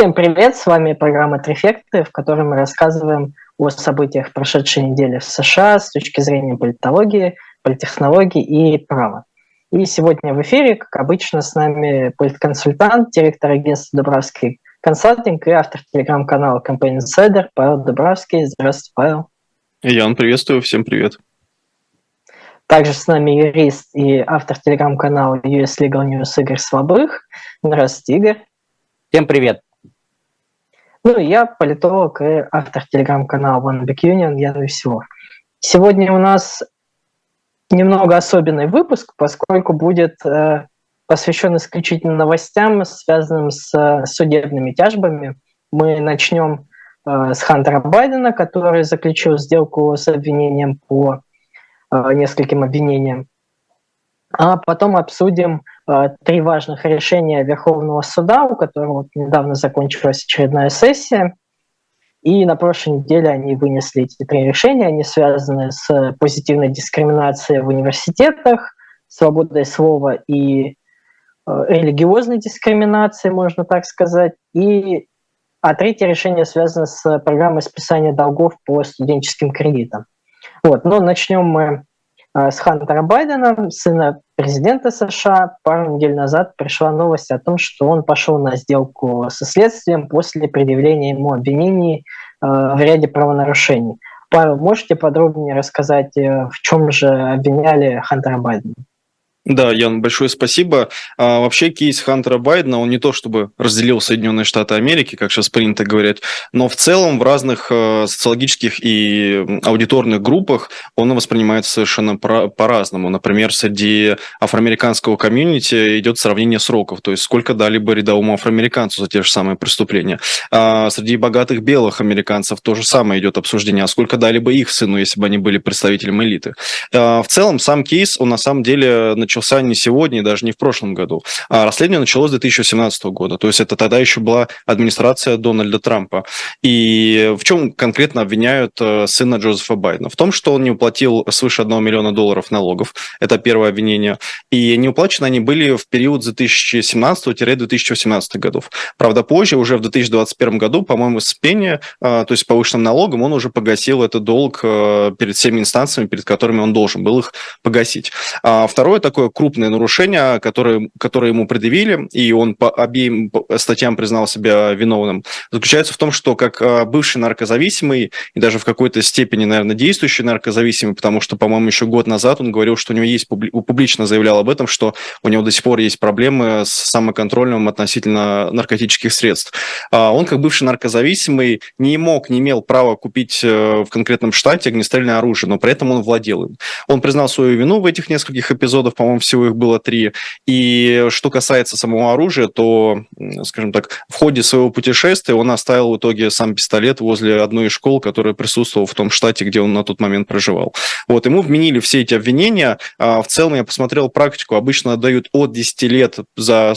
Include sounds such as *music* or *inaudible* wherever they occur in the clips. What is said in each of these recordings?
Всем привет, с вами программа «Трефекты», в которой мы рассказываем о событиях прошедшей недели в США с точки зрения политологии, политтехнологии и права. И сегодня в эфире, как обычно, с нами политконсультант, директор агентства «Дубравский консалтинг» и автор телеграм-канала Campaign Insider Павел Дубравский. Здравствуйте, Павел. Ян, приветствую, всем привет. Также с нами юрист и автор телеграм-канала US Legal News Игорь Слабых. Здравствуйте, Игорь. Всем привет. Ну, я политолог и автор телеграм-канала One Big Union Ян Веселов. Сегодня у нас немного особенный выпуск, поскольку будет э, посвящен исключительно новостям, связанным с э, судебными тяжбами. Мы начнем э, с Хантера Байдена, который заключил сделку с обвинением по Э, нескольким обвинениям. А потом обсудим три важных решения Верховного суда, у которого недавно закончилась очередная сессия. И на прошлой неделе они вынесли эти три решения. Они связаны с позитивной дискриминацией в университетах, свободой слова и э, религиозной дискриминацией, можно так сказать. И, а третье решение связано с программой списания долгов по студенческим кредитам. Вот, но начнем мы э, с Хантера Байдена, сына президента США. Пару недель назад пришла новость о том, что он пошел на сделку со следствием после предъявления ему обвинений э, в ряде правонарушений. Павел, можете подробнее рассказать, э, в чем же обвиняли Хантера Байдена? Да, Ян, большое спасибо. А, вообще кейс Хантера Байдена, он не то чтобы разделил Соединенные Штаты Америки, как сейчас принято говорить, но в целом в разных э, социологических и аудиторных группах он воспринимается совершенно по-разному. Например, среди афроамериканского комьюнити идет сравнение сроков, то есть сколько дали бы рядовому афроамериканцу за те же самые преступления. А среди богатых белых американцев то же самое идет обсуждение, а сколько дали бы их сыну, если бы они были представителем элиты. А, в целом сам кейс, он на самом деле начался не сегодня, даже не в прошлом году. А расследование началось с 2017 года. То есть это тогда еще была администрация Дональда Трампа. И в чем конкретно обвиняют э, сына Джозефа Байдена? В том, что он не уплатил свыше 1 миллиона долларов налогов. Это первое обвинение. И не уплачены они были в период с 2017-2018 годов. Правда, позже, уже в 2021 году, по-моему, с пения, э, то есть повышенным налогом, он уже погасил этот долг э, перед всеми инстанциями, перед которыми он должен был их погасить. А второе такое такое крупное нарушение, которое, которое ему предъявили, и он по обеим статьям признал себя виновным, заключается в том, что как а, бывший наркозависимый и даже в какой-то степени, наверное, действующий наркозависимый, потому что, по-моему, еще год назад он говорил, что у него есть, публично заявлял об этом, что у него до сих пор есть проблемы с самоконтролем относительно наркотических средств. А, он, как бывший наркозависимый, не мог, не имел права купить э, в конкретном штате огнестрельное оружие, но при этом он владел им. Он признал свою вину в этих нескольких эпизодах, по-моему, по-моему, всего их было три. И что касается самого оружия, то, скажем так, в ходе своего путешествия он оставил в итоге сам пистолет возле одной из школ, которая присутствовала в том штате, где он на тот момент проживал. Вот, ему вменили все эти обвинения. А в целом я посмотрел практику, обычно дают от 10 лет за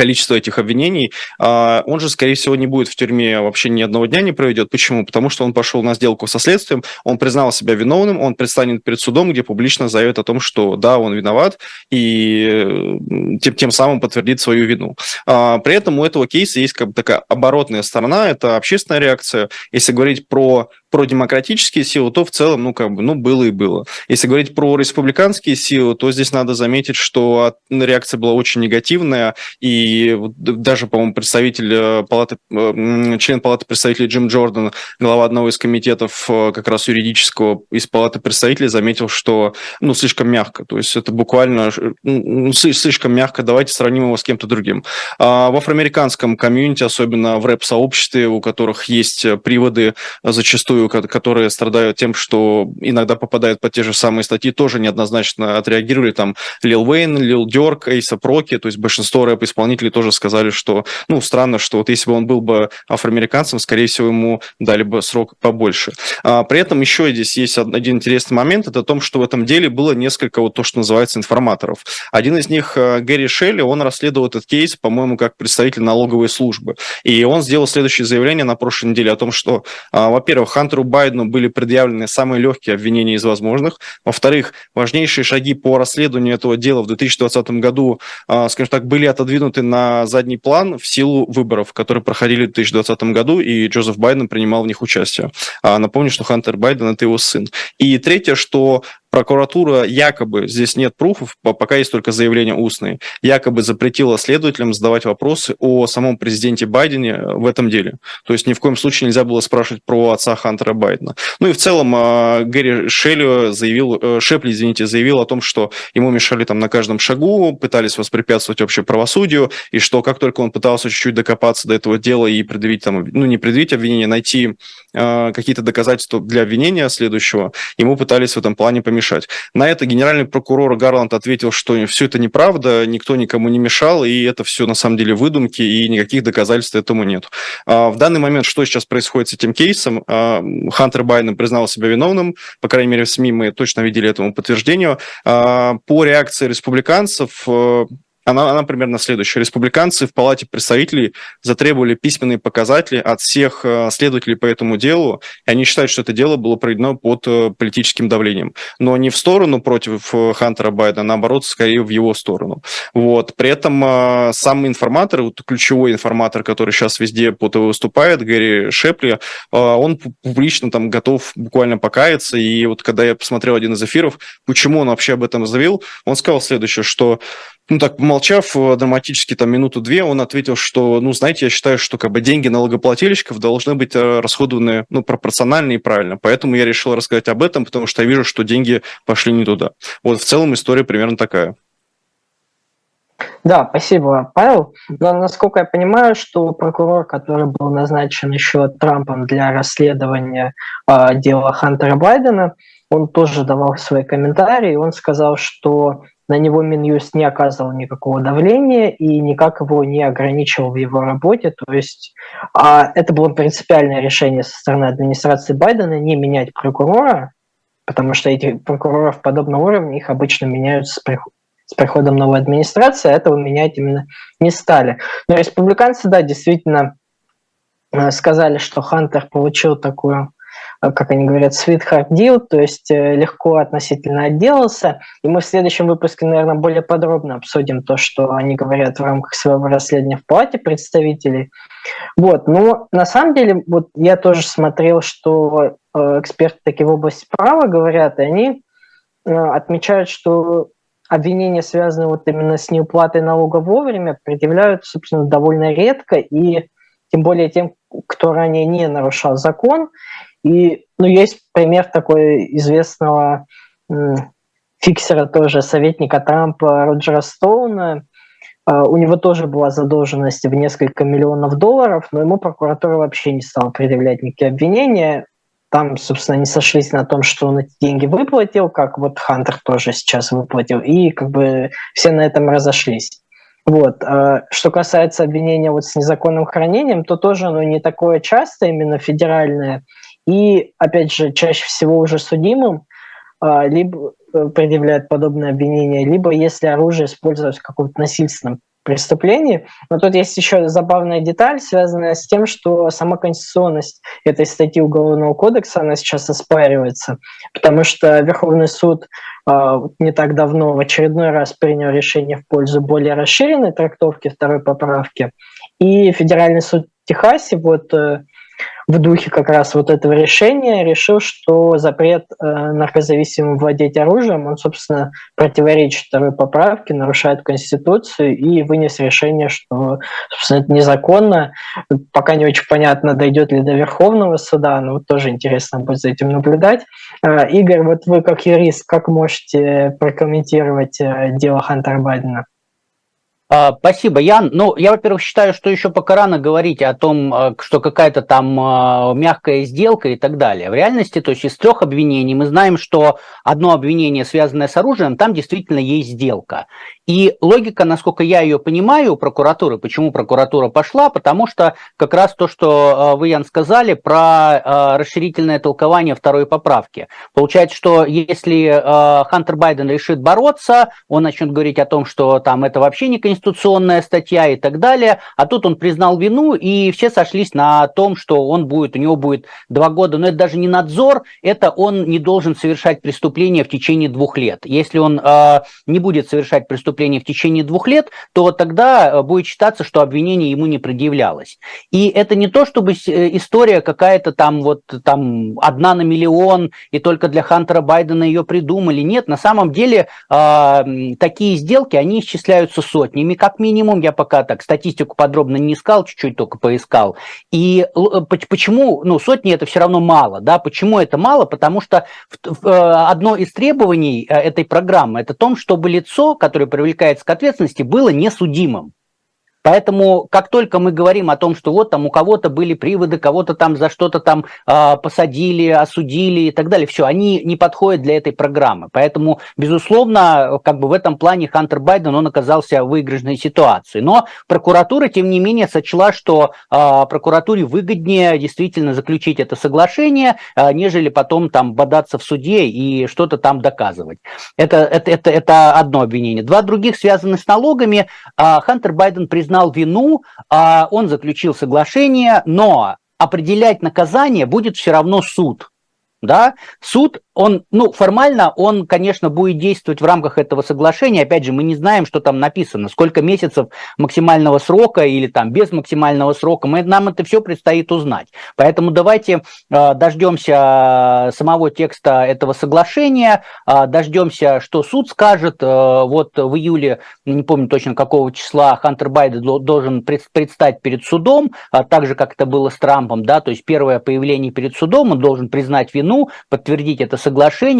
количество этих обвинений, а, он же, скорее всего, не будет в тюрьме вообще ни одного дня не проведет. Почему? Потому что он пошел на сделку со следствием, он признал себя виновным, он предстанет перед судом, где публично заявит о том, что да, он виноват, и тем, тем самым подтвердит свою вину. А, при этом у этого кейса есть как бы такая оборотная сторона, это общественная реакция. Если говорить про про демократические силы, то в целом, ну, как бы, ну, было и было. Если говорить про республиканские силы, то здесь надо заметить, что реакция была очень негативная, и даже, по-моему, представитель э, палаты, э, член палаты представителей Джим Джордан, глава одного из комитетов э, как раз юридического из палаты представителей, заметил, что, ну, слишком мягко, то есть это буквально ну, слишком мягко, давайте сравним его с кем-то другим. А в афроамериканском комьюнити, особенно в рэп-сообществе, у которых есть приводы зачастую зачастую, которые страдают тем, что иногда попадают под те же самые статьи, тоже неоднозначно отреагировали. Там Лил Уэйн, Лил Дёрк, Эйса Проки, то есть большинство рэп-исполнителей тоже сказали, что, ну, странно, что вот если бы он был бы афроамериканцем, скорее всего, ему дали бы срок побольше. А, при этом еще здесь есть один интересный момент, это о том, что в этом деле было несколько вот то, что называется информаторов. Один из них, э, Гэри Шелли, он расследовал этот кейс, по-моему, как представитель налоговой службы. И он сделал следующее заявление на прошлой неделе о том, что, а, во-первых, Хант Хантеру Байдену были предъявлены самые легкие обвинения из возможных. Во-вторых, важнейшие шаги по расследованию этого дела в 2020 году, а, скажем так, были отодвинуты на задний план в силу выборов, которые проходили в 2020 году, и Джозеф Байден принимал в них участие. А, напомню, что Хантер Байден – это его сын. И третье, что прокуратура якобы, здесь нет пруфов, пока есть только заявления устные, якобы запретила следователям задавать вопросы о самом президенте Байдене в этом деле. То есть ни в коем случае нельзя было спрашивать про отца Хантера Байдена. Ну и в целом а, Гэри Шелли заявил, э, Шепли, извините, заявил о том, что ему мешали там на каждом шагу, пытались воспрепятствовать вообще правосудию, и что как только он пытался чуть-чуть докопаться до этого дела и предъявить там, ну не предъявить обвинение, найти э, какие-то доказательства для обвинения следующего, ему пытались в этом плане помешать мешать. На это генеральный прокурор Гарланд ответил, что все это неправда, никто никому не мешал, и это все на самом деле выдумки, и никаких доказательств этому нет. А в данный момент что сейчас происходит с этим кейсом? А, Хантер Байден признал себя виновным, по крайней мере в СМИ мы точно видели этому подтверждение. А, по реакции республиканцев э, она, она примерно следующая. Республиканцы в Палате представителей затребовали письменные показатели от всех э, следователей по этому делу, и они считают, что это дело было проведено под э, политическим давлением. Но не в сторону против э, Хантера Байдена, а наоборот, скорее в его сторону. Вот. При этом сам информатор, вот ключевой информатор, который сейчас везде по ТВ выступает, Гэри Шепли, он публично там готов буквально покаяться, и вот когда я посмотрел один из эфиров, почему он вообще об этом заявил, он сказал следующее, что ну так, помолчав э, драматически там минуту-две, он ответил, что, ну, знаете, я считаю, что как бы деньги налогоплательщиков должны быть э, расходованы, ну, пропорционально и правильно. Поэтому я решил рассказать об этом, потому что я вижу, что деньги пошли не туда. Вот в целом история примерно такая. Да, спасибо, Павел. Но насколько я понимаю, что прокурор, который был назначен еще Трампом для расследования э, дела Хантера Байдена, он тоже давал свои комментарии. Он сказал, что на него Минюст не оказывал никакого давления и никак его не ограничивал в его работе. То есть а это было принципиальное решение со стороны администрации Байдена не менять прокурора, потому что эти прокуроров подобного уровня их обычно меняют с, приход с приходом новой администрации, а этого менять именно не стали. Но республиканцы, да, действительно э, сказали, что Хантер получил такую как они говорят, sweetheart deal, то есть э, легко относительно отделался. И мы в следующем выпуске, наверное, более подробно обсудим то, что они говорят в рамках своего расследования в палате представителей. Вот, но на самом деле, вот я тоже смотрел, что э, эксперты такие в области права говорят, и они отмечают, что обвинения, связанные вот именно с неуплатой налога вовремя, предъявляют, собственно, довольно редко, и тем более тем, кто ранее не нарушал закон. И ну, есть пример такой известного фиксера тоже, советника Трампа Роджера Стоуна. А, у него тоже была задолженность в несколько миллионов долларов, но ему прокуратура вообще не стала предъявлять никакие обвинения. Там, собственно, не сошлись на том, что он эти деньги выплатил, как вот Хантер тоже сейчас выплатил, и как бы все на этом разошлись. Вот. А, что касается обвинения вот с незаконным хранением, то тоже оно не такое часто, именно федеральное, и, опять же, чаще всего уже судимым а, либо э, предъявляют подобное обвинение, либо если оружие используется в каком-то насильственном преступлении. Но тут есть еще забавная деталь, связанная с тем, что сама конституционность этой статьи Уголовного кодекса, она сейчас оспаривается, потому что Верховный суд э, не так давно в очередной раз принял решение в пользу более расширенной трактовки второй поправки, и Федеральный суд в Техасе вот э, в духе как раз вот этого решения решил, что запрет э, наркозависимым владеть оружием, он, собственно, противоречит второй поправке, нарушает Конституцию и вынес решение, что, собственно, это незаконно. Пока не очень понятно, дойдет ли до Верховного суда, но вот тоже интересно будет за этим наблюдать. Э, Игорь, вот вы как юрист, как можете прокомментировать э, дело Хантера Байдена? А, спасибо, Ян. Ну, я, во-первых, считаю, что еще пока рано говорить о том, а, что какая-то там а, мягкая сделка и так далее. В реальности, то есть из трех обвинений мы знаем, что одно обвинение, связанное с оружием, там действительно есть сделка. И логика, насколько я ее понимаю, у прокуратуры, почему прокуратура пошла, потому что как раз то, что вы, Ян, сказали про расширительное толкование второй поправки. Получается, что если Хантер Байден решит бороться, он начнет говорить о том, что там это вообще не конституционно, конституционная статья и так далее, а тут он признал вину, и все сошлись на том, что он будет, у него будет два года, но это даже не надзор, это он не должен совершать преступление в течение двух лет. Если он э, не будет совершать преступление в течение двух лет, то тогда э, будет считаться, что обвинение ему не предъявлялось. И это не то, чтобы э, история какая-то там вот там одна на миллион, и только для Хантера Байдена ее придумали. Нет, на самом деле э, такие сделки, они исчисляются сотнями, как минимум. Я пока так статистику подробно не искал, чуть-чуть только поискал. И э, почему, ну, сотни это все равно мало, да? Почему это мало? Потому что одно из требований этой программы это том, чтобы лицо, которое привлекается к ответственности, было несудимым. Поэтому, как только мы говорим о том, что вот там у кого-то были приводы, кого-то там за что-то там э, посадили, осудили и так далее, все, они не подходят для этой программы. Поэтому, безусловно, как бы в этом плане Хантер Байден, он оказался в выигрышной ситуации. Но прокуратура, тем не менее, сочла, что э, прокуратуре выгоднее действительно заключить это соглашение, э, нежели потом там бодаться в суде и что-то там доказывать. Это, это, это, это одно обвинение. Два других связаны с налогами. Э, Хантер Байден признал признал вину, а он заключил соглашение, но определять наказание будет все равно суд. Да? Суд он, ну, формально он, конечно, будет действовать в рамках этого соглашения. Опять же, мы не знаем, что там написано, сколько месяцев максимального срока или там без максимального срока. Мы, нам это все предстоит узнать. Поэтому давайте э, дождемся самого текста этого соглашения, э, дождемся, что суд скажет. Э, вот в июле, не помню точно какого числа, Хантер Байден должен предстать перед судом, э, так же, как это было с Трампом, да, то есть первое появление перед судом, он должен признать вину, подтвердить это соглашение,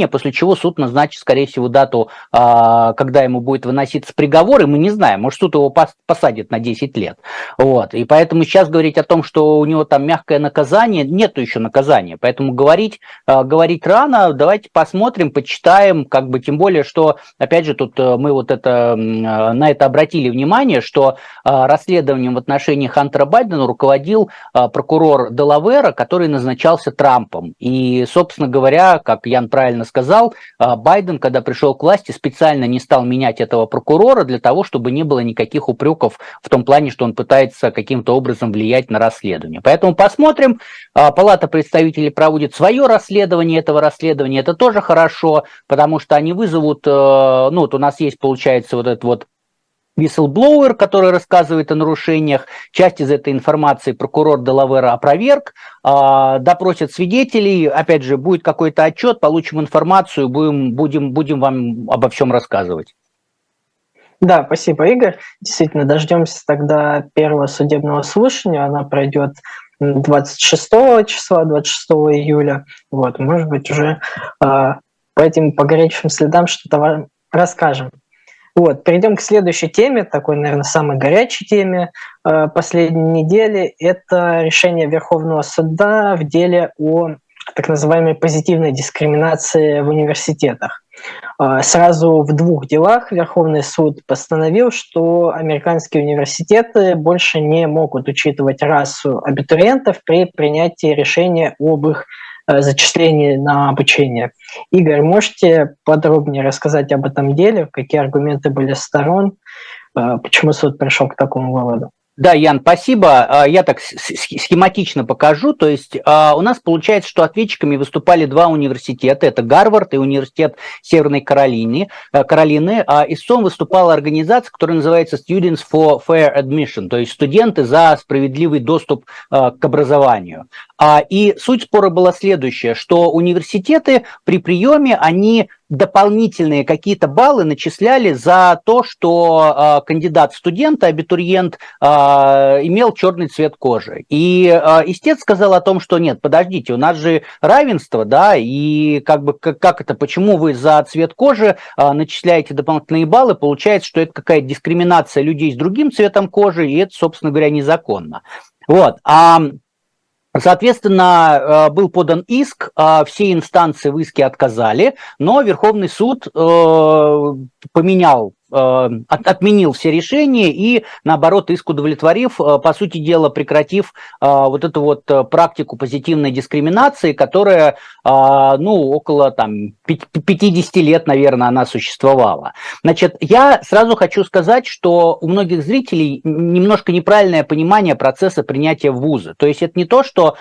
после чего суд назначит, скорее всего, дату, а, когда ему будет выноситься приговор, и мы не знаем, может, суд его посадит на 10 лет. Вот. И поэтому сейчас говорить о том, что у него там мягкое наказание, нету еще наказания. Поэтому говорить, а, говорить рано, давайте посмотрим, почитаем, как бы тем более, что, опять же, тут э, мы вот это, на это обратили внимание, что а, расследованием в отношении Хантера Байдена руководил прокурор Делавера, который назначался Трампом. И, собственно говоря, как Ян правильно сказал, а, Байден, когда пришел к власти, специально не стал менять этого прокурора для того, чтобы не было никаких упреков в том плане, что он пытается каким-то образом влиять на расследование. Поэтому посмотрим. А, Палата представителей проводит свое расследование этого расследования. Это тоже хорошо, потому что они вызовут, э, ну вот у нас есть, получается, вот этот вот whistleblower, который рассказывает о нарушениях. Часть из этой информации прокурор Делавера опроверг, а, допросят свидетелей, опять же, будет какой-то отчет, получим информацию, будем, будем, будем вам обо всем рассказывать. Да, спасибо, Игорь. Действительно, дождемся тогда первого судебного слушания. Она пройдет 26 числа, 26 июля. Вот, может быть, уже э, по этим по горячим следам что-то расскажем. Вот, перейдем к следующей теме, такой, наверное, самой горячей теме э, последней недели. Это решение Верховного суда в деле о так называемой позитивной дискриминации в университетах. Э, сразу в двух делах Верховный суд постановил, что американские университеты больше не могут учитывать расу абитуриентов при принятии решения об их зачислений на обучение. Игорь, можете подробнее рассказать об этом деле, какие аргументы были сторон, э, почему суд пришел к такому выводу? Да, Ян, спасибо. А, я так схематично покажу. То есть а, у нас получается, что ответчиками выступали два университета. Это Гарвард и университет Северной Каролины. Э, Каролины. А истцом выступала организация, которая называется Students for Fair Admission, то есть студенты за справедливый доступ к образованию. И суть спора была следующая, что университеты при приеме, они дополнительные какие-то баллы начисляли за то, что э, кандидат студента, абитуриент, э, имел черный цвет кожи. И э, истец сказал о том, что нет, подождите, у нас же равенство, да, и как бы как, как это, почему вы за цвет кожи э, начисляете дополнительные баллы, получается, что это какая-то дискриминация людей с другим цветом кожи, и это, собственно говоря, незаконно. Вот. А Соответственно, э, был подан иск, а все инстанции в иске отказали, но Верховный суд э, поменял отменил все решения и, наоборот, иск удовлетворив, по сути дела, прекратив вот эту вот практику позитивной дискриминации, которая, ну, около там 50 лет, наверное, она существовала. Значит, я сразу хочу сказать, что у многих зрителей немножко неправильное понимание процесса принятия в вузы. То есть это не то, что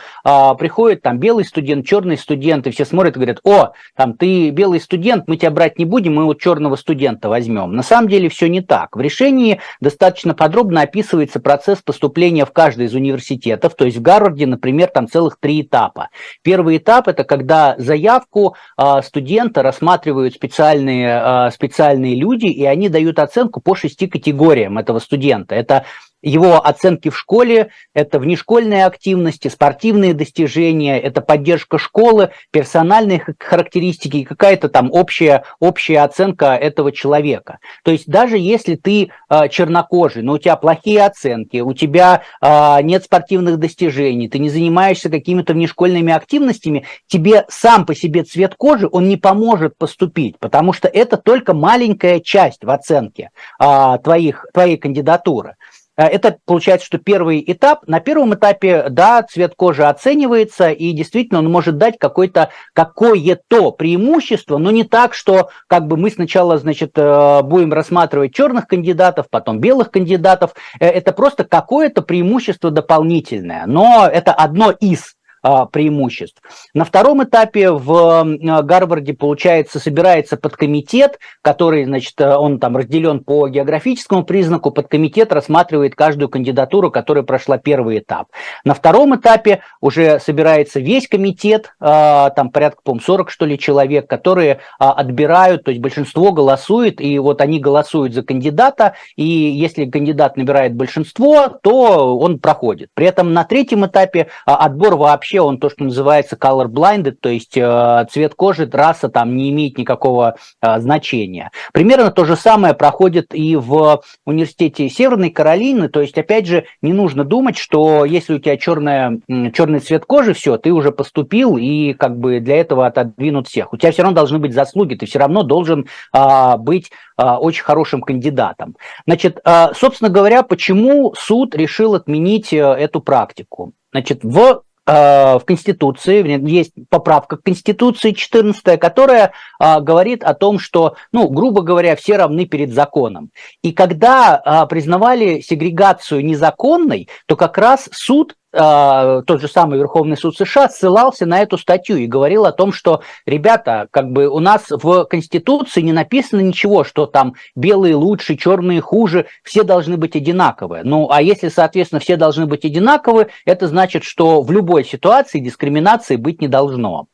приходит там белый студент, черный студент, и все смотрят и говорят, о, там ты белый студент, мы тебя брать не будем, мы вот черного студента возьмем. На самом деле все не так. В решении достаточно подробно описывается процесс поступления в каждый из университетов. То есть в Гарварде, например, там целых три этапа. Первый этап – это когда заявку э, студента рассматривают специальные, э, специальные люди, и они дают оценку по шести категориям этого студента. Это его оценки в школе, это внешкольные активности, спортивные достижения, это поддержка школы, персональные характеристики и какая-то там общая, общая оценка этого человека. То есть даже если ты э, чернокожий, но у тебя плохие оценки, у тебя э, нет спортивных достижений, ты не занимаешься какими-то внешкольными активностями, тебе сам по себе цвет кожи, он не поможет поступить, потому что это только маленькая часть в оценке э, твоих, твоей кандидатуры. Э, это получается, что первый этап. На первом этапе, да, цвет кожи оценивается, и действительно он может дать какое-то какое-то преимущество, но не так, что как бы мы сначала, значит, э, будем рассматривать черных кандидатов, потом белых кандидатов. Э, это просто какое-то преимущество дополнительное, но это одно из преимуществ. На втором этапе в Гарварде, получается, собирается подкомитет, который, значит, он там разделен по географическому признаку, подкомитет рассматривает каждую кандидатуру, которая прошла первый этап. На втором этапе уже собирается весь комитет, а, там порядка, по 40, что ли, человек, которые а, отбирают, то есть большинство голосует, и вот они голосуют за кандидата, и если кандидат набирает большинство, то он проходит. При этом на третьем этапе отбор вообще вообще он то, что называется color blinded, то есть э, цвет кожи, раса там не имеет никакого э, значения. Примерно то же самое проходит и в университете Северной Каролины, то есть опять же не нужно думать, что если у тебя черная, черный цвет кожи, все, ты уже поступил и как бы для этого отодвинут всех. У тебя все равно должны быть заслуги, ты все равно должен э, быть э, очень хорошим кандидатом. Значит, э, собственно говоря, почему суд решил отменить э, эту практику? Значит, в в Конституции, есть поправка к Конституции 14, которая а, говорит о том, что, ну, грубо говоря, все равны перед законом. И когда а, признавали сегрегацию незаконной, то как раз суд тот же самый Верховный суд США ссылался на эту статью и говорил о том, что, ребята, как бы у нас в Конституции не написано ничего, что там белые лучше, черные хуже, все должны быть одинаковые. Ну, а если, соответственно, все должны быть одинаковы, это значит, что в любой ситуации дискриминации быть не должно.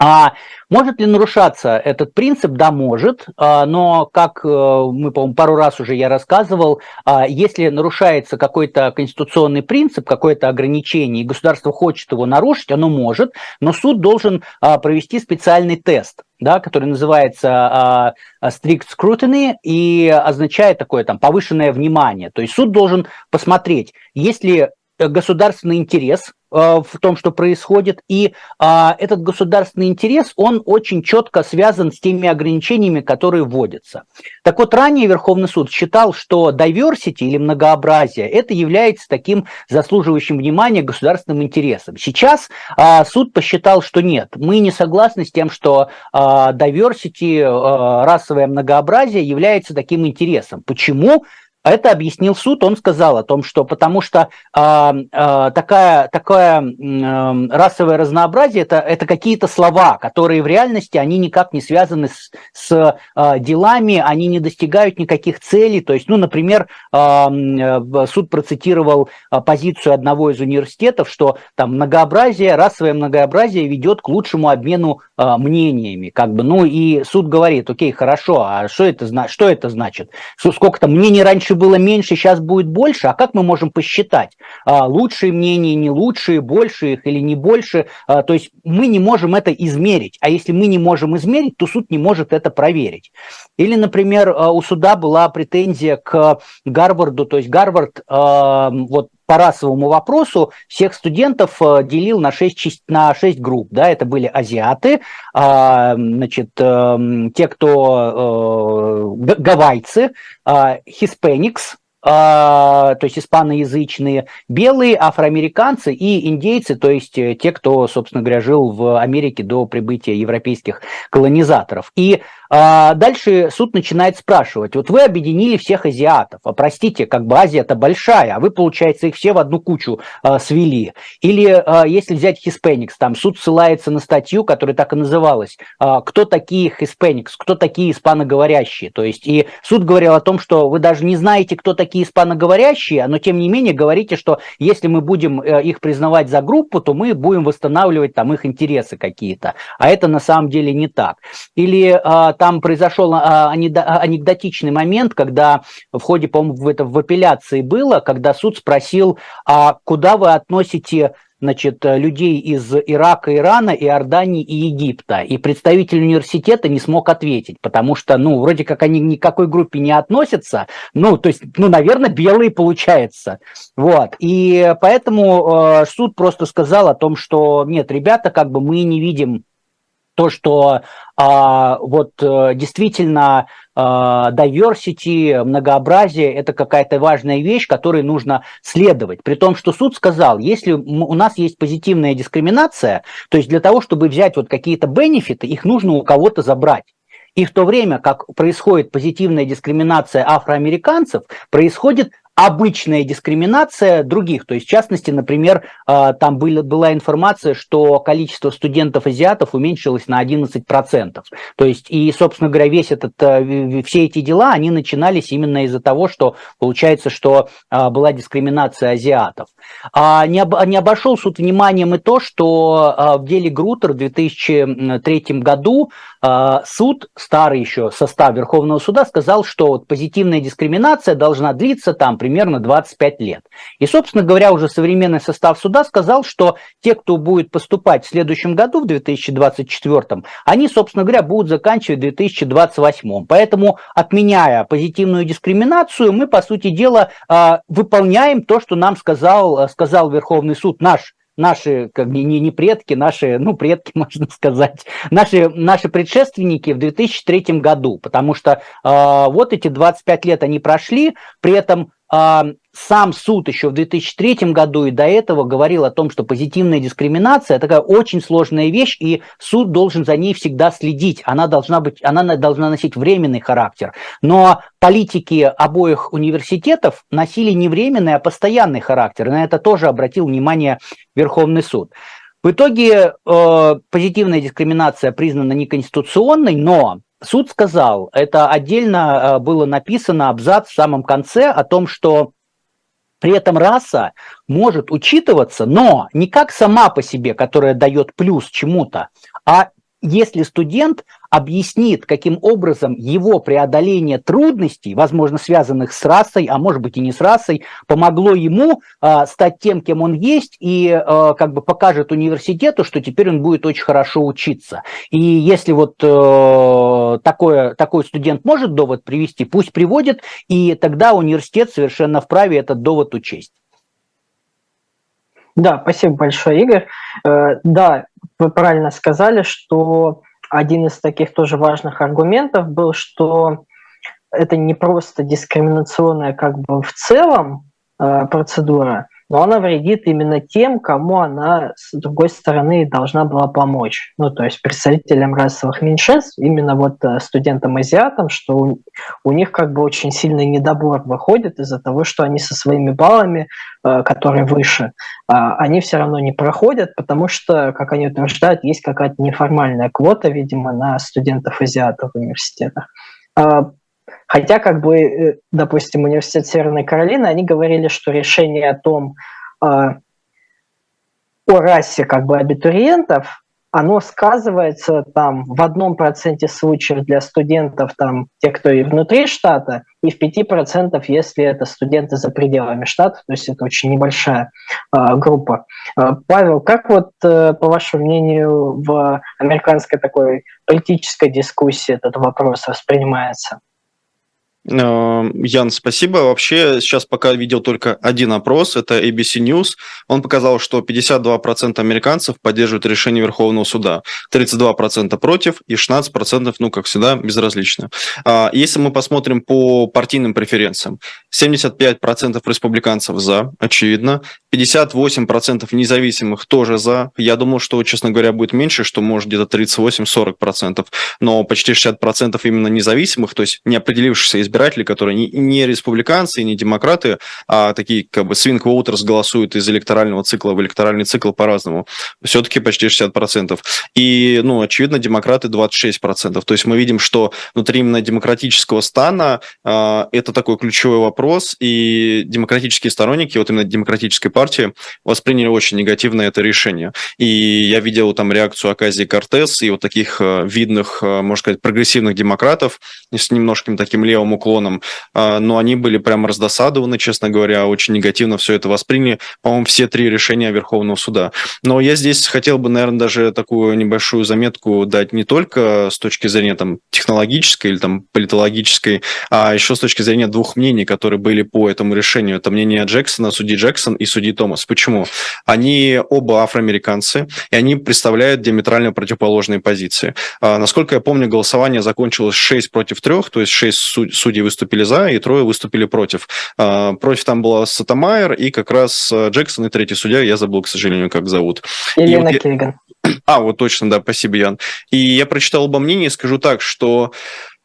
А может ли нарушаться этот принцип? Да, может, а, но, как э, мы, по-моему, пару раз уже я рассказывал, а, если нарушается какой-то конституционный принцип, какое-то ограничение, и государство хочет его нарушить, оно может, но суд должен а, провести специальный тест да, который называется strict scrutiny и означает такое там повышенное внимание. То есть суд должен посмотреть, есть ли государственный интерес Э, в том, что происходит, и а, этот государственный интерес, он очень четко связан с теми ограничениями, которые вводятся. Так вот, ранее Верховный суд считал, что diversity или многообразие это является таким заслуживающим внимания государственным интересом. Сейчас а, суд посчитал, что нет, мы не согласны с тем, что а, diversity, а, расовое многообразие является таким интересом. Почему? Это объяснил суд, он сказал о том, что потому что э, э, такая, э, расовое разнообразие это, это какие-то слова, которые в реальности они никак не связаны с, с э, делами, они не достигают никаких целей. То есть, ну, например, э, суд процитировал позицию одного из университетов, что там многообразие, расовое многообразие ведет к лучшему обмену э, мнениями. Как бы, ну и суд говорит, окей, хорошо, а что это, что это значит? Сколько там мнений раньше было меньше, сейчас будет больше, а как мы можем посчитать? А, лучшие мнения, не лучшие, больше их или не больше? А, то есть мы не можем это измерить. А если мы не можем измерить, то суд не может это проверить. Или, например, а, у суда была претензия к Гарварду, то есть Гарвард вот по расовому вопросу всех студентов делил на 6, на 6 групп. Да? Это были азиаты, а, значит, эм, те, кто гавайцы, хиспеникс, а, то есть испаноязычные, белые, афроамериканцы и индейцы, то есть э, те, кто, собственно говоря, жил в Америке до прибытия европейских колонизаторов. И а дальше суд начинает спрашивать, вот вы объединили всех азиатов, а простите, как бы Азия-то большая, а вы, получается, их все в одну кучу а, свели. Или а, если взять Hispanics, там суд ссылается на статью, которая так и называлась, а, кто такие Hispanics, кто такие испаноговорящие. То есть и суд говорил о том, что вы даже не знаете, кто такие испаноговорящие, но тем не менее говорите, что если мы будем э, их признавать за группу, то мы будем восстанавливать там их интересы какие-то. А это на самом деле не так. Или а, там произошел а, анекдотичный момент, когда в ходе, по-моему, это, в апелляции было, когда суд спросил, а куда вы относите значит, людей из Ирака, Ирана, Иордании и Египта. И представитель университета не смог ответить, потому что, ну, вроде как они ни к какой группе не относятся, ну, то есть, ну, наверное, белые получается. Вот. И поэтому э, суд просто сказал о том, что нет, ребята, как бы мы не видим то, что а, вот э, действительно а, diversity, многообразие – это какая-то важная вещь, которой нужно следовать. При том, что суд сказал, если у нас есть позитивная дискриминация, то есть для того, чтобы взять вот какие-то бенефиты, их нужно у кого-то забрать. И в то время, как происходит позитивная дискриминация афроамериканцев, происходит обычная дискриминация других. То есть, в частности, например, а, там была информация, что количество студентов-азиатов уменьшилось на 11%. То есть, и, собственно говоря, весь этот, э, все эти дела, они начинались именно из-за того, что получается, что а, была дискриминация азиатов. А не, об, не обошел суд вниманием и то, что а, в деле Грутер в 2003 году суд, старый еще состав Верховного суда, сказал, что вот позитивная дискриминация должна длиться там примерно 25 лет. И, собственно говоря, уже современный состав суда сказал, что те, кто будет поступать в следующем году, в 2024, они, собственно говоря, будут заканчивать в 2028. Поэтому, отменяя позитивную дискриминацию, мы, по сути дела, а, выполняем то, что нам сказал, сказал Верховный суд, наш наши, как не, не предки, наши, ну, предки, *laughs* можно сказать, наши, наши предшественники в 2003 году, потому что э, вот эти 25 лет они прошли, при этом а, сам суд еще в 2003 году и до этого говорил о том, что позитивная дискриминация такая очень сложная вещь, и суд должен за ней всегда следить. Она должна быть, она должна носить временный характер. Но политики обоих университетов носили не временный, а постоянный характер. На это тоже обратил внимание Верховный суд. В итоге э, позитивная дискриминация признана неконституционной, но суд сказал, это отдельно э, было написано абзац в самом конце о том, что при этом раса может учитываться, но не как сама по себе, которая дает плюс чему-то, а если студент объяснит, каким образом его преодоление трудностей, возможно, связанных с расой, а может быть и не с расой, помогло ему э, стать тем, кем он есть, и э, как бы покажет университету, что теперь он будет очень хорошо учиться. И если вот э, такое, такой студент может довод привести, пусть приводит, и тогда университет совершенно вправе этот довод учесть. Да, спасибо большое, Игорь. Э, да, вы правильно сказали, что один из таких тоже важных аргументов был, что это не просто дискриминационная как бы в целом э, процедура, но она вредит именно тем, кому она, с другой стороны, должна была помочь. Ну, то есть представителям расовых меньшинств, именно вот э, студентам-азиатам, что у, у них как бы очень сильный недобор выходит из-за того, что они со своими баллами, э, которые выше, э, они все равно не проходят, потому что, как они утверждают, есть какая-то неформальная квота, видимо, на студентов-азиатов в университетах. А, Хотя, как бы, э, допустим, университет Северной Каролины, они говорили, что решение о том, а, о расе как бы абитуриентов, оно сказывается там в одном проценте случаев для студентов, там, те, кто и внутри штата, и в пяти процентов, если это студенты за пределами штата, то есть это очень небольшая э, группа. Э, Павел, как вот, э, по вашему мнению, в американской такой политической дискуссии этот вопрос воспринимается? Э, Ян, спасибо. Вообще, сейчас пока видел только один опрос, это ABC News. Он показал, что 52% американцев поддерживают решение Верховного суда, 32% против и 16%, ну, как всегда, безразлично. А если мы посмотрим по партийным преференциям, 75% республиканцев за, очевидно, 58% независимых тоже за. Я думал, что, честно говоря, будет меньше, что может где-то 38-40%, но почти 60% именно независимых, то есть не определившихся избирателей, которые не, не республиканцы и не демократы, а такие как бы swing voters голосуют из электорального цикла в электоральный цикл по-разному. Все-таки почти 60%. И, ну, очевидно, демократы 26%. То есть мы видим, что внутри именно демократического стана э, это такой ключевой вопрос, и демократические сторонники, вот именно демократической партии, восприняли очень негативно это решение. И я видел там реакцию Аказии Кортес и вот таких э, видных, э, можно сказать, прогрессивных демократов с немножким таким левым уклоном, э, но они были прямо раздосадованы, честно говоря, очень негативно все это восприняли, по-моему, все три решения Верховного суда. Но я здесь хотел бы, наверное, даже такую небольшую заметку дать не только с точки зрения там технологической или там политологической, а еще с точки зрения двух мнений, которые были по этому решению. Это мнение Джексона, судьи Джексон и судьи Томас. Почему? Они оба афроамериканцы, и они представляют диаметрально противоположные позиции. А, насколько я помню, голосование закончилось 6 против 3, то есть 6 судей выступили за, и трое выступили против. А, против там была Сатамайер и как раз э, Джексон и третий судья, я забыл, к сожалению, как зовут. Елена вот Кейган. А, вот точно, да, спасибо, Ян. И я прочитал оба мнения и скажу так, что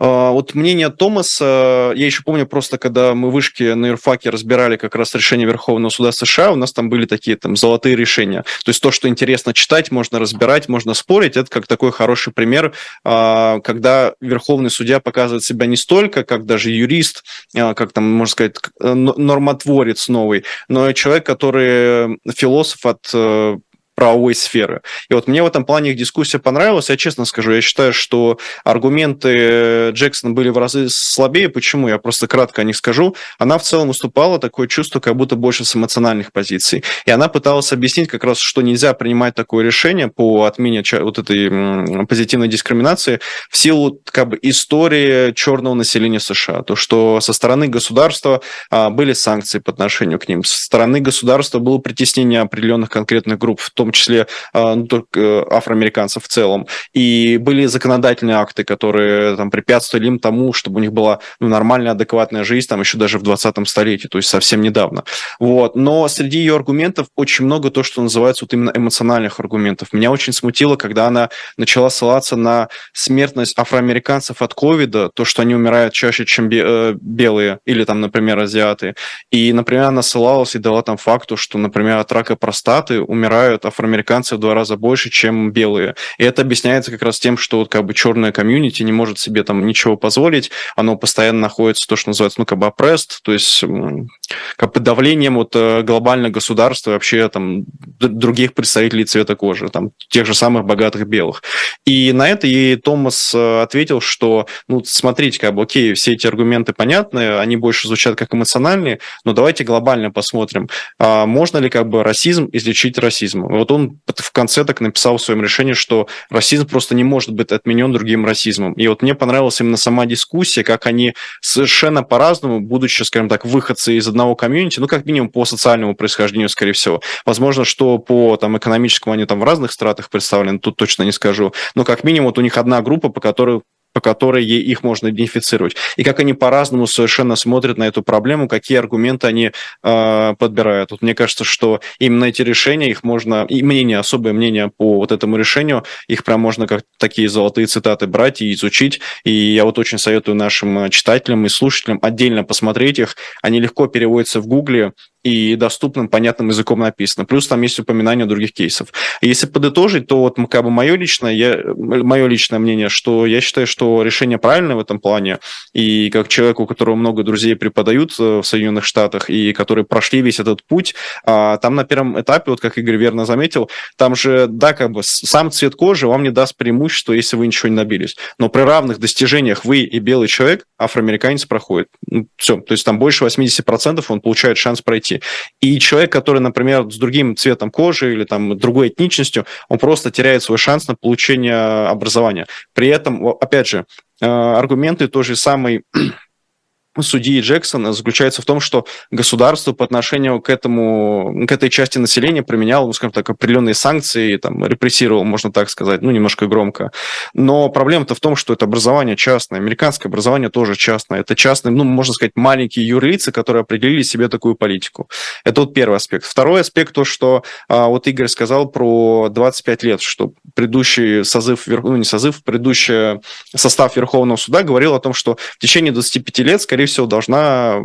вот мнение Томаса, я еще помню просто, когда мы вышки на юрфаке разбирали как раз решение Верховного суда США, у нас там были такие там золотые решения. То есть то, что интересно читать, можно разбирать, можно спорить, это как такой хороший пример, э, когда Верховный судья показывает себя не столько как даже юрист, э, как там, можно сказать, нормотворец новый, но и человек, который философ от правовой сферы. И вот мне в этом плане их дискуссия понравилась. Я честно скажу, я считаю, что аргументы Джексона были в разы слабее. Почему? Я просто кратко о них скажу. Она в целом выступала такое чувство, как будто больше с эмоциональных позиций. И она пыталась объяснить как раз, что нельзя принимать такое решение по отмене вот этой позитивной дискриминации в силу как бы истории черного населения США. То, что со стороны государства а, были санкции по отношению к ним, со стороны государства было притеснение определенных конкретных групп, в том числе а, ну, э, афроамериканцев в целом. И были законодательные акты, которые там, препятствовали им тому, чтобы у них была ну, нормальная, адекватная жизнь, там еще даже в 20 столетии, то есть совсем недавно. Вот. Но среди ее аргументов очень много то, что называется вот именно эмоциональных аргументов. Меня очень смутило, когда она начала ссылаться на смертность афроамериканцев от ковида, то, что они умирают чаще, чем э, белые или там, например, азиаты. И, например, она ссылалась и дала там факту, что, например, от рака простаты умирают афроамериканцы в два раза больше, чем белые. И это объясняется как раз тем, что вот как бы черная комьюнити не может себе там ничего позволить, оно постоянно находится то, что называется, ну, как бы oppressed, то есть как бы давлением вот э, глобального государства и вообще там других представителей цвета кожи, там тех же самых богатых белых. И на это ей Томас э, ответил, что, ну, смотрите, как бы, окей, все эти аргументы понятны, они больше звучат как эмоциональные, но давайте глобально посмотрим, а можно ли как бы расизм излечить расизм. Вот он в конце так написал в своем решении, что расизм просто не может быть отменен другим расизмом. И вот мне понравилась именно сама дискуссия, как они совершенно по-разному, будучи, скажем так, выходцы из одного комьюнити, ну, как минимум по социальному происхождению, скорее всего. Возможно, что по там, экономическому они там в разных стратах представлены, тут точно не скажу. Но как минимум вот у них одна группа, по которой по которой их можно идентифицировать. И как они по-разному совершенно смотрят на эту проблему, какие аргументы они э, подбирают. Вот мне кажется, что именно эти решения, их можно, и мнение, особое мнение по вот этому решению, их прям можно как такие золотые цитаты брать и изучить. И я вот очень советую нашим читателям и слушателям отдельно посмотреть их. Они легко переводятся в Гугле, и доступным, понятным языком написано. Плюс там есть упоминание других кейсов. Если подытожить, то вот как бы мое личное, я, мое личное мнение, что я считаю, что решение правильное в этом плане, и как человек, у которого много друзей преподают э, в Соединенных Штатах, и которые прошли весь этот путь, а, там на первом этапе, вот как Игорь верно заметил, там же, да, как бы сам цвет кожи вам не даст преимущества, если вы ничего не добились. Но при равных достижениях вы и белый человек, афроамериканец проходит. Ну, все, то есть там больше 80% он получает шанс пройти этничности. И человек, который, например, с другим цветом кожи или там другой этничностью, он просто теряет свой шанс на получение образования. При этом, опять же, э, аргументы той же самой судьи Джексона заключается в том, что государство по отношению к этому, к этой части населения применяло, ну, скажем так, определенные санкции, там, репрессировал, можно так сказать, ну, немножко громко. Но проблема-то в том, что это образование частное, американское образование тоже частное. Это частное, ну, можно сказать, маленькие юрлицы, которые определили себе такую политику. Это вот первый аспект. Второй аспект, то, что а, вот Игорь сказал про 25 лет, что предыдущий созыв, ну, не созыв, предыдущий состав Верховного суда говорил о том, что в течение 25 лет, скорее скорее всего, должна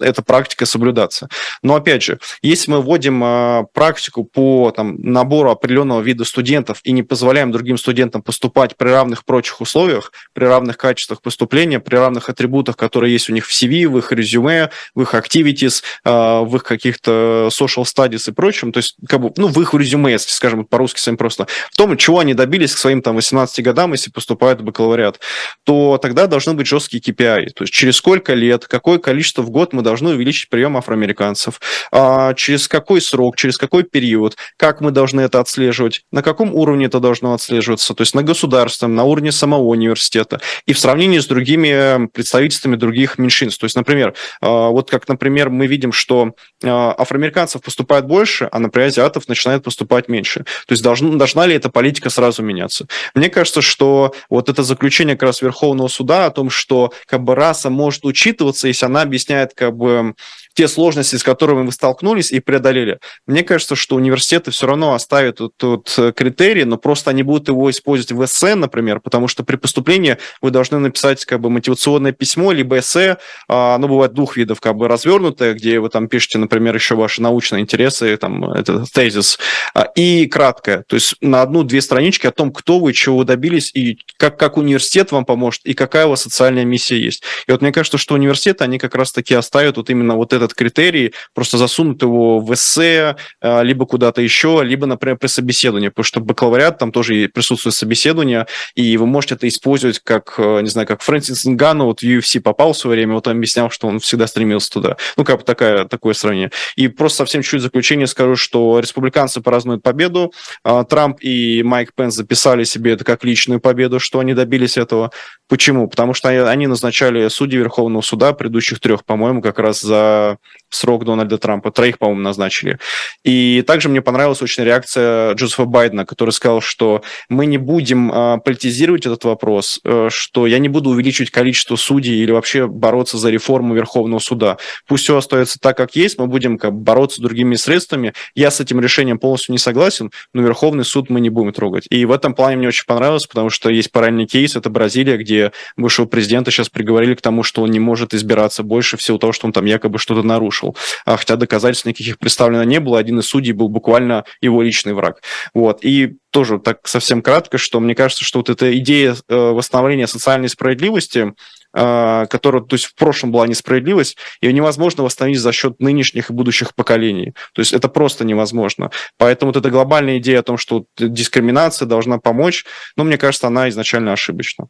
эта практика соблюдаться. Но, опять же, если мы вводим а, практику по там, набору определенного вида студентов и не позволяем другим студентам поступать при равных прочих условиях, при равных качествах поступления, при равных атрибутах, которые есть у них в CV, в их резюме, в их activities, а, в их каких-то social studies и прочем, то есть, как бы, ну, в их резюме, если скажем по-русски своим просто, в том, чего они добились к своим там 18 годам, если поступают в бакалавриат, то тогда должны быть жесткие KPI, то есть через сколько сколько лет, какое количество в год мы должны увеличить прием афроамериканцев, а, через какой срок, через какой период, как мы должны это отслеживать, на каком уровне это должно отслеживаться, то есть на государственном, на уровне самого университета и в сравнении с другими представительствами других меньшинств. То есть, например, а, вот как, например, мы видим, что а, афроамериканцев поступает больше, а, например, азиатов начинает поступать меньше. То есть должна, должна ли эта политика сразу меняться? Мне кажется, что вот это заключение как раз Верховного суда о том, что как бы раса может учить учитываться, если она объясняет как бы те сложности, с которыми вы столкнулись и преодолели. Мне кажется, что университеты все равно оставят тут, тут критерий, но просто они будут его использовать в эссе, например, потому что при поступлении вы должны написать как бы мотивационное письмо, либо эссе, а, оно бывает двух видов, как бы развернутое, где вы там пишете, например, еще ваши научные интересы, там, это тезис, а, и краткое, то есть на одну-две странички о том, кто вы, чего вы добились, и как, как университет вам поможет, и какая у вас социальная миссия есть. И вот мне кажется, что университеты, они как раз-таки оставят вот именно вот этот критерий, просто засунут его в эссе, а, либо куда-то еще, либо, например, при собеседовании, потому что бакалавриат, там тоже присутствует собеседование, и вы можете это использовать как, э, не знаю, как Фрэнсис Нгану вот в UFC попал в свое время, вот он объяснял, что он всегда стремился туда. Ну, как бы такая, такое сравнение. И просто совсем чуть заключение скажу, что республиканцы празднуют победу, а, Трамп и Майк Пенс записали себе это как личную победу, что они добились этого. Почему? Потому что они назначали судьи Верховного суда, предыдущих трех, по-моему, как раз за uh, срок Дональда Трампа. Троих, по-моему, назначили. И также мне понравилась очень реакция Джозефа Байдена, который сказал, что мы не будем э, политизировать этот вопрос, э, что я не буду увеличивать количество судей или вообще бороться за реформу Верховного суда. Пусть все остается так, как есть, мы будем как, бороться другими средствами. Я с этим решением полностью не согласен, но Верховный суд мы не будем трогать. И в этом плане мне очень понравилось, потому что есть параллельный кейс, это Бразилия, где бывшего президента сейчас приговорили к тому, что он не может избираться больше в силу того, что он там якобы что-то нарушил. А, хотя доказательств никаких представлено не было, один из судей был буквально его личный враг. Вот. И тоже так совсем кратко, что мне кажется, что вот эта идея э, восстановления социальной справедливости, э, которая, то есть в прошлом была несправедливость, ее невозможно восстановить за счет нынешних и будущих поколений. То есть это просто невозможно. Поэтому вот эта глобальная идея о том, что дискриминация должна помочь, ну, мне кажется, она изначально ошибочна.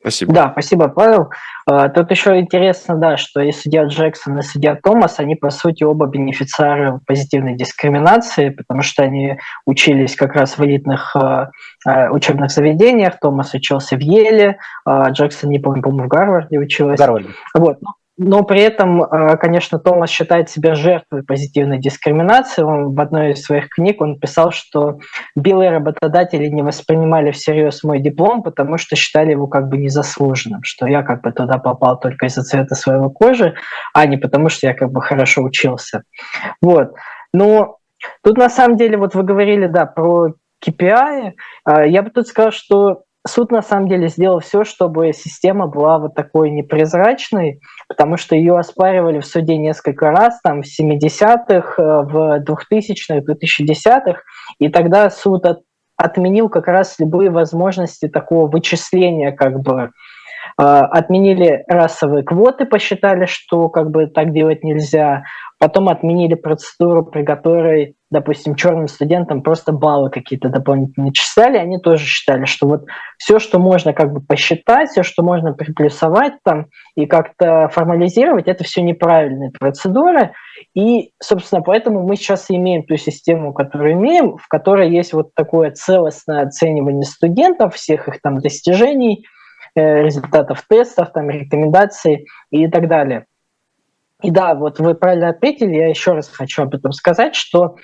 Спасибо. Да, спасибо, Павел. А, тут еще интересно, да, что и судья Джексон, и судья Томас, они, по сути, оба бенефициары позитивной дискриминации, потому что они учились как раз в элитных а, а, учебных заведениях. Томас учился в Еле, Джексон, не помню, по-моему, в Гарварде училась. В Гарварде. Вот. Но при этом, э, конечно, Томас считает себя жертвой позитивной дискриминации. Он в одной из своих книг он писал, что белые работодатели не воспринимали всерьез мой диплом, потому что считали его как бы незаслуженным, что я как бы туда попал только из-за цвета своего кожи, а не потому что я как бы хорошо учился. Вот. Но тут на самом деле, вот вы говорили, да, про KPI. Э, я бы тут сказал, что суд на самом деле сделал все, чтобы система была вот такой непрозрачной, потому что ее оспаривали в суде несколько раз, там в 70-х, э, в 2000-х, 2010-х, и тогда суд от, отменил как раз любые возможности такого вычисления как бы. Э, отменили расовые квоты, посчитали, что как бы так делать нельзя, Потом отменили процедуру, при которой, допустим, черным студентам просто баллы какие-то дополнительные числяли. Они тоже считали, что вот все, что можно как бы посчитать, все, что можно приплюсовать там и как-то формализировать, это все неправильные процедуры. И, собственно, поэтому мы сейчас имеем ту систему, которую имеем, в которой есть вот такое целостное оценивание студентов, всех их там достижений – э, результатов тестов, там, рекомендаций и так далее. И да, вот вы правильно отметили, я еще раз хочу об этом сказать, что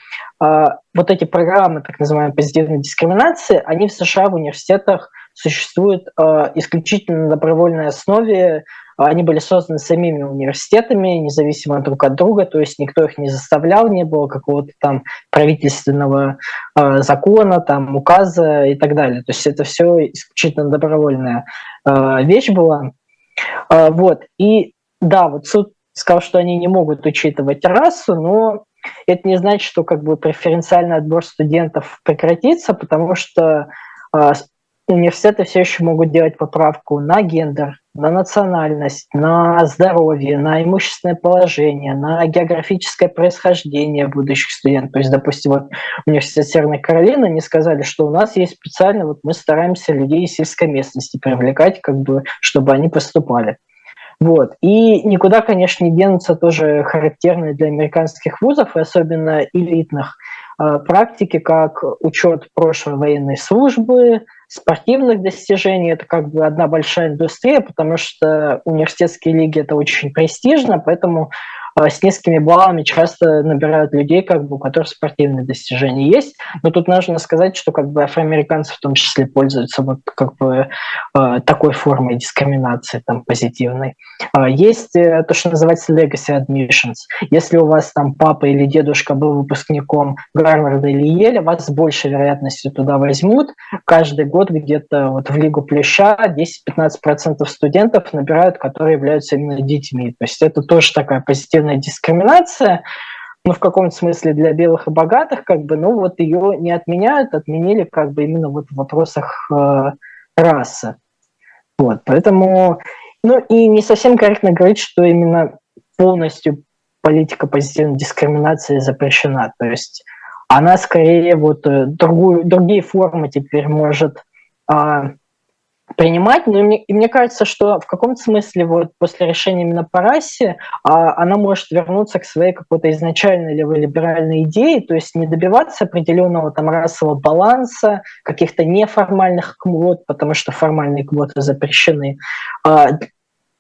э, вот эти программы так называемой позитивной дискриминации, они в США в университетах существуют э, исключительно на добровольной основе. Они были созданы самими университетами, независимо друг от друга, то есть никто их не заставлял, не было какого-то там правительственного э, закона, там указа и так далее. То есть это все исключительно добровольная э, вещь была. Э, вот. И да, вот суд сказал, что они не могут учитывать расу, но это не значит, что как бы преференциальный отбор студентов прекратится, потому что э, университеты все еще могут делать поправку на гендер, на национальность, на здоровье, на имущественное положение, на географическое происхождение будущих студентов. То есть, допустим, вот университет Северной Каролины, они сказали, что у нас есть специально, вот мы стараемся людей из сельской местности привлекать, как бы, чтобы они поступали. Вот. И никуда, конечно, не денутся тоже характерные для американских вузов, и особенно элитных, э, практики, как учет прошлой военной службы, спортивных достижений. Это как бы одна большая индустрия, потому что университетские лиги – это очень престижно, поэтому а, с низкими баллами часто набирают людей, как бы, у которых спортивные достижения есть. Но тут нужно сказать, что как бы афроамериканцы в том числе пользуются вот как бы а, такой формой дискриминации там позитивной. А, есть э, то, что называется legacy admissions. Если у вас там папа или дедушка был выпускником Гарварда или Еля, вас с большей вероятностью туда возьмут. Каждый год где-то вот в Лигу Плюща 10-15% студентов набирают, которые являются именно детьми. То есть это тоже такая позитивная гендерная дискриминация, ну, в каком-то смысле для белых и богатых, как бы, ну, вот ее не отменяют, отменили как бы именно вот в вопросах э, расы. Вот, поэтому, ну, и не совсем корректно говорить, что именно полностью политика позитивной дискриминации запрещена. То есть она скорее вот э, другую, другие формы теперь может а, принимать, но и мне, и мне кажется, что в каком-то смысле вот после решения именно по расе а, она может вернуться к своей какой-то изначальной либеральной идее, то есть не добиваться определенного там расового баланса, каких-то неформальных квот, потому что формальные квоты запрещены, а,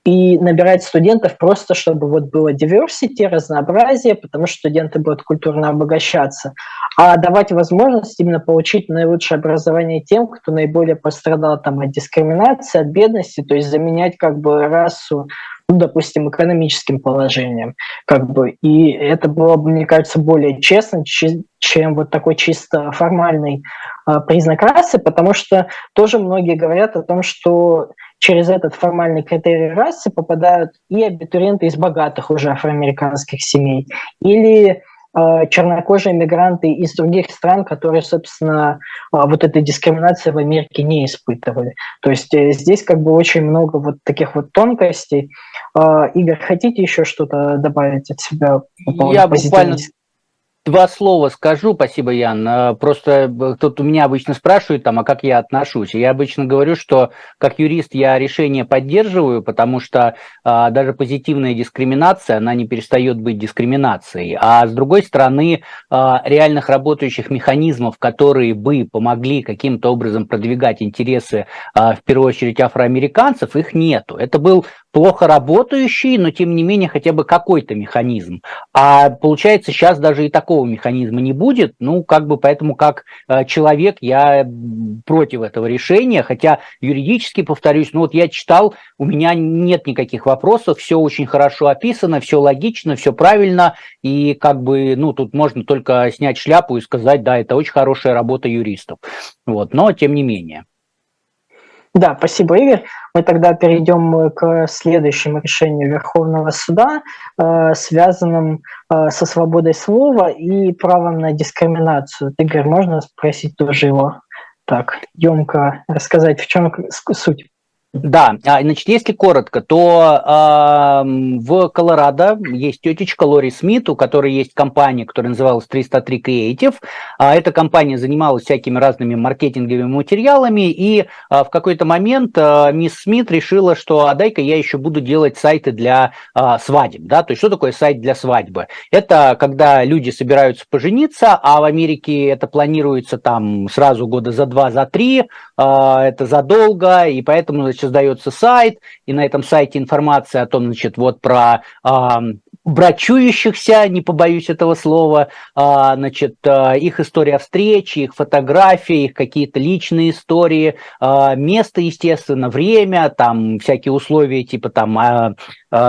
и набирать студентов просто, чтобы вот было diversity, разнообразие, потому что студенты будут культурно обогащаться, а давать возможность именно получить наилучшее образование тем, кто наиболее пострадал там, от дискриминации, от бедности, то есть заменять как бы расу ну, допустим, экономическим положением. Как бы. И это было бы, мне кажется, более честно, чем вот такой чисто формальный э, признак расы, потому что тоже многие говорят о том, что через этот формальный критерий расы попадают и абитуриенты из богатых уже афроамериканских семей, или э, чернокожие мигранты из других стран, которые, собственно, э, вот этой дискриминации в Америке не испытывали. То есть э, здесь как бы очень много вот таких вот тонкостей. Игорь, хотите еще что-то добавить от себя? По Я буквально Два слова скажу, спасибо, Ян. Э, просто э, тут у меня обычно спрашивают, там, а как я отношусь. Я обычно говорю, что как юрист я решение поддерживаю, потому что а, даже позитивная дискриминация, она не перестает быть дискриминацией. А с другой стороны, а, реальных работающих механизмов, которые бы помогли каким-то образом продвигать интересы, а, в первую очередь, афроамериканцев, их нету. Это был плохо работающий, но тем не менее хотя бы какой-то механизм. А получается сейчас даже и такого механизма не будет, ну как бы поэтому как э, человек я против этого решения, хотя юридически, повторюсь, ну вот я читал, у меня нет никаких вопросов, все очень хорошо описано, все логично, все правильно, и как бы, ну тут можно только снять шляпу и сказать, да, это очень хорошая работа юристов. Вот, но тем не менее. Да, спасибо, Игорь. Мы тогда перейдем к следующему решению Верховного суда, э, связанным э, со свободой слова и правом на дискриминацию. Игорь, можно спросить тоже его так емко рассказать, в чем суть? Да, а, значит, если коротко, то э, в Колорадо есть тетечка Лори Смит, у которой есть компания, которая называлась 303 Creative. А эта компания занималась всякими разными маркетинговыми материалами, и а, в какой-то момент а, мисс Смит решила, что а дай-ка я еще буду делать сайты для а, свадеб. Да? То есть что такое сайт для свадьбы? Это когда люди собираются пожениться, а в Америке это планируется там сразу года за два, за три, а, это задолго, и поэтому, значит, создается сайт, и на этом сайте информация о том, значит, вот про брачующихся, не побоюсь этого слова, а, значит, а, их история встречи, их фотографии, их какие-то личные истории, а, место, естественно, время, там всякие условия типа там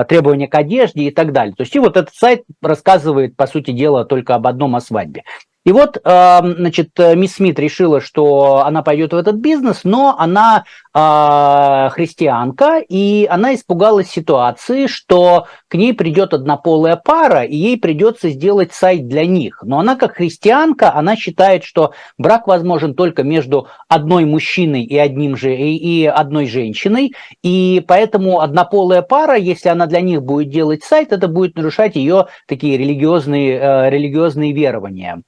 требования к одежде и так далее. То есть и вот этот сайт рассказывает, по сути дела, только об одном о свадьбе. И вот, значит, мисс Смит решила, что она пойдет в этот бизнес, но она э, христианка, и она испугалась ситуации, что к ней придет однополая пара, и ей придется сделать сайт для них. Но она как христианка, она считает, что брак возможен только между одной мужчиной и, одним же, и одной женщиной, и поэтому однополая пара, если она для них будет делать сайт, это будет нарушать ее такие религиозные, э, религиозные верования.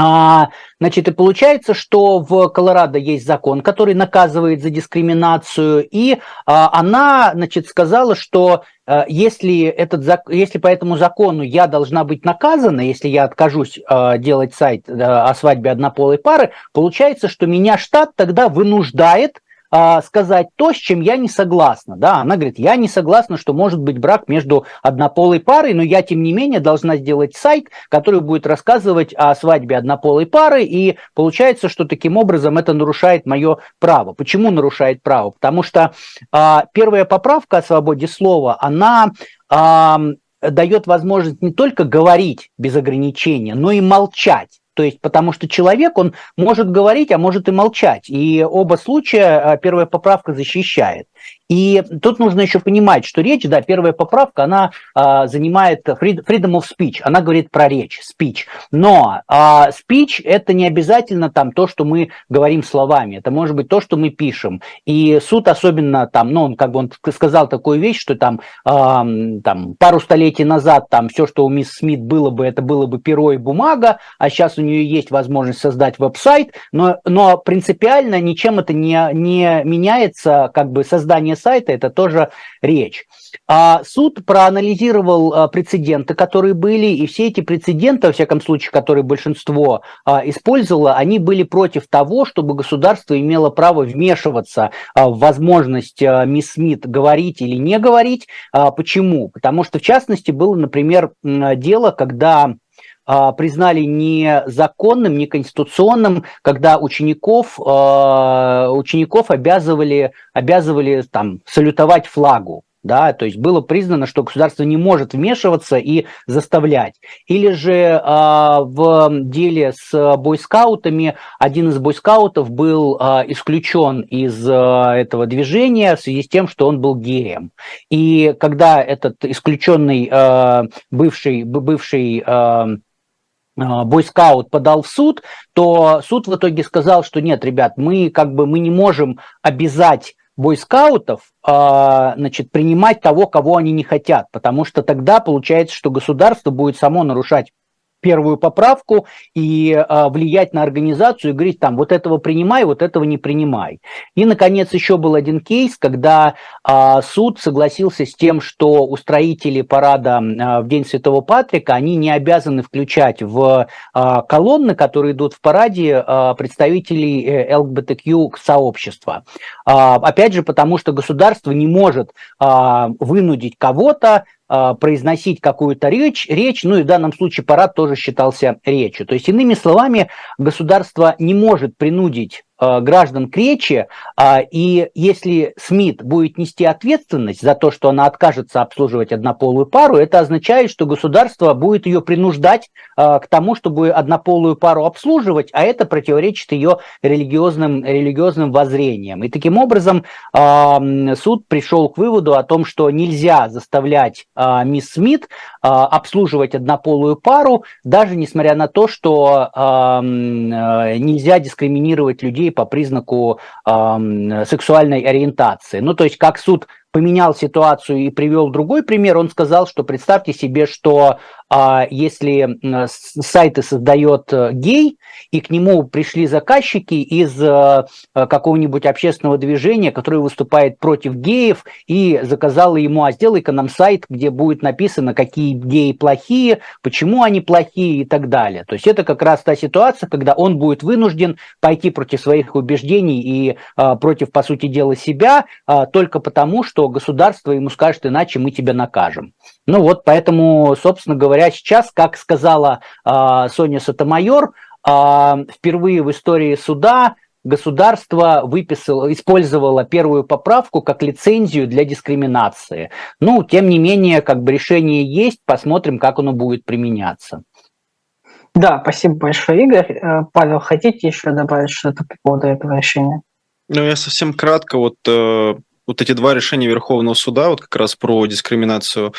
А, значит, и получается, что в Колорадо есть закон, который наказывает за дискриминацию, и а, она, значит, сказала, что а, если, этот, если по этому закону я должна быть наказана, если я откажусь а, делать сайт а, о свадьбе однополой пары, получается, что меня штат тогда вынуждает а, сказать то, с чем я не согласна. Да, она говорит, я не согласна, что может быть брак между однополой парой, но я, тем не менее, должна сделать сайт, который будет рассказывать о свадьбе однополой пары, и получается, что таким образом это нарушает мое право. Почему нарушает право? Потому что а, первая поправка о свободе слова, она а, дает возможность не только говорить без ограничения, но и молчать. То есть, потому что человек, он может говорить, а может и молчать. И оба случая а, первая поправка защищает. И тут нужно еще понимать, что речь, да, первая поправка, она а, занимает freedom of speech, она говорит про речь, speech. Но а, speech это не обязательно там то, что мы говорим словами, это может быть то, что мы пишем. И суд особенно там, ну, он как бы он сказал такую вещь, что там, а, там пару столетий назад там все, что у мисс Смит было бы, это было бы перо и бумага, а сейчас у нее есть возможность создать веб-сайт, но, но принципиально ничем это не, не меняется, как бы создание сайта, это тоже речь. А суд проанализировал а, прецеденты, которые были, и все эти прецеденты, во всяком случае, которые большинство а, использовало, они были против того, чтобы государство имело право вмешиваться а, в возможность мисс Смит говорить или не говорить. Почему? Потому что, в частности, было, например, дело, когда признали незаконным, неконституционным, когда учеников, учеников обязывали, обязывали там, салютовать флагу да, то есть было признано, что государство не может вмешиваться и заставлять. Или же э, в деле с бойскаутами один из бойскаутов был э, исключен из э, этого движения в связи с тем, что он был геем. И когда этот исключенный э, бывший, бывший э, бойскаут подал в суд, то суд в итоге сказал, что нет, ребят, мы как бы мы не можем обязать бойскаутов а, значит, принимать того, кого они не хотят, потому что тогда получается, что государство будет само нарушать первую поправку и а, влиять на организацию и говорить там вот этого принимай, вот этого не принимай. И, наконец, еще был один кейс, когда а, суд согласился с тем, что устроители парада а, в День Святого Патрика, они не обязаны включать в а, колонны, которые идут в параде, а, представителей э, ЛГБТQ сообщества. А, опять же, потому что государство не может а, вынудить кого-то произносить какую-то речь, речь, ну и в данном случае парад тоже считался речью. То есть, иными словами, государство не может принудить граждан к речи, а, и если СМИТ будет нести ответственность за то, что она откажется обслуживать однополую пару, это означает, что государство будет ее принуждать э, к тому, чтобы однополую пару обслуживать, а это противоречит ее религиозным, религиозным воззрениям. И таким образом суд пришел к выводу о том, что нельзя заставлять э, мисс Смит обслуживать однополую пару, даже несмотря на то, что нельзя дискриминировать людей по признаку э, сексуальной ориентации. Ну, то есть, как суд поменял ситуацию и привел другой пример, он сказал, что представьте себе, что а, если сайты создает э, гей, и к нему пришли заказчики из э, какого-нибудь общественного движения, которое выступает против геев, и заказала ему, а сделай-ка нам сайт, где будет написано, какие геи плохие, почему они плохие и так далее. То есть это как раз та ситуация, когда он будет вынужден пойти против своих убеждений и а, против, по сути дела, себя, а, только потому, что государство ему скажет, иначе мы тебя накажем. Ну вот, поэтому, собственно говоря, сейчас, как сказала а, Соня Сотомайор, впервые в истории суда государство выписало, использовало первую поправку как лицензию для дискриминации. Ну, тем не менее, как бы решение есть, посмотрим, как оно будет применяться. Да, спасибо большое, Игорь. Э, Павел, хотите еще добавить что-то по поводу этого решения? Ну, я совсем кратко. Вот, э, вот эти два решения Верховного суда, вот как раз про дискриминацию,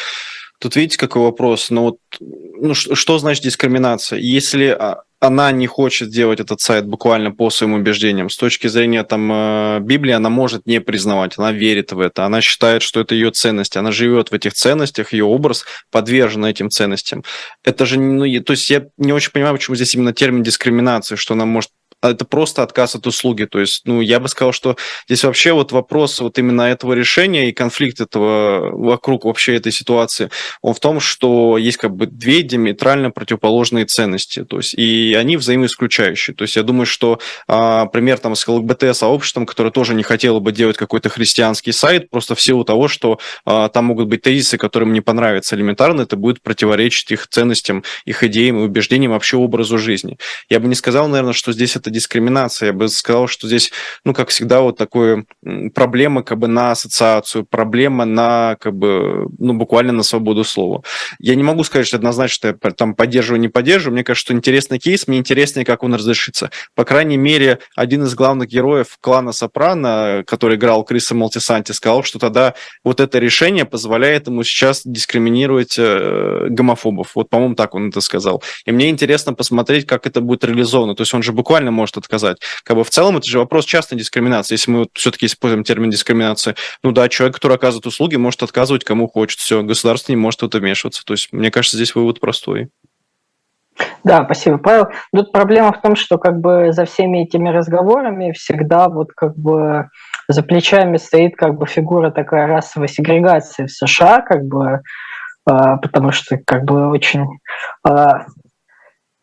Тут видите, какой вопрос. Ну вот, ну, что, значит дискриминация? Если а, она не хочет сделать этот сайт буквально по своим убеждениям. С точки зрения там э, Библии она может не признавать, она верит в это, она считает, что это ее ценности, она живет в этих ценностях, ее образ подвержен этим ценностям. Это же, ну, то есть я не очень понимаю, почему здесь именно термин дискриминации, что она может это просто отказ от услуги. То есть, ну, я бы сказал, что здесь вообще вот вопрос вот именно этого решения и конфликт этого вокруг вообще этой ситуации, он в том, что есть как бы две диаметрально противоположные ценности, то есть, и они взаимоисключающие. То есть, я думаю, что а, пример там с ЛГБТ-сообществом, которое тоже не хотело бы делать какой-то христианский сайт, просто в силу того, что а, там могут быть тезисы, которым не понравятся элементарно, это будет противоречить их ценностям, их идеям и убеждениям, вообще образу жизни. Я бы не сказал, наверное, что здесь это это дискриминация. Я бы сказал, что здесь, ну, как всегда, вот такое проблема как бы на ассоциацию, проблема на, как бы, ну, буквально на свободу слова. Я не могу сказать, что однозначно я там поддерживаю, не поддерживаю. Мне кажется, что интересный кейс, мне интереснее, как он разрешится. По крайней мере, один из главных героев клана Сопрано, который играл Криса Малтисанти, сказал, что тогда вот это решение позволяет ему сейчас дискриминировать э, гомофобов. Вот, по-моему, так он это сказал. И мне интересно посмотреть, как это будет реализовано. То есть он же буквально может отказать. Как бы в целом это же вопрос частной дискриминации. Если мы вот все-таки используем термин дискриминации, ну да, человек, который оказывает услуги, может отказывать кому хочет. Все, государство не может в это вмешиваться. То есть, мне кажется, здесь вывод простой. Да, спасибо, Павел. Тут проблема в том, что как бы за всеми этими разговорами всегда вот как бы за плечами стоит как бы фигура такая расовой сегрегации в США, как бы, а, потому что как бы очень а,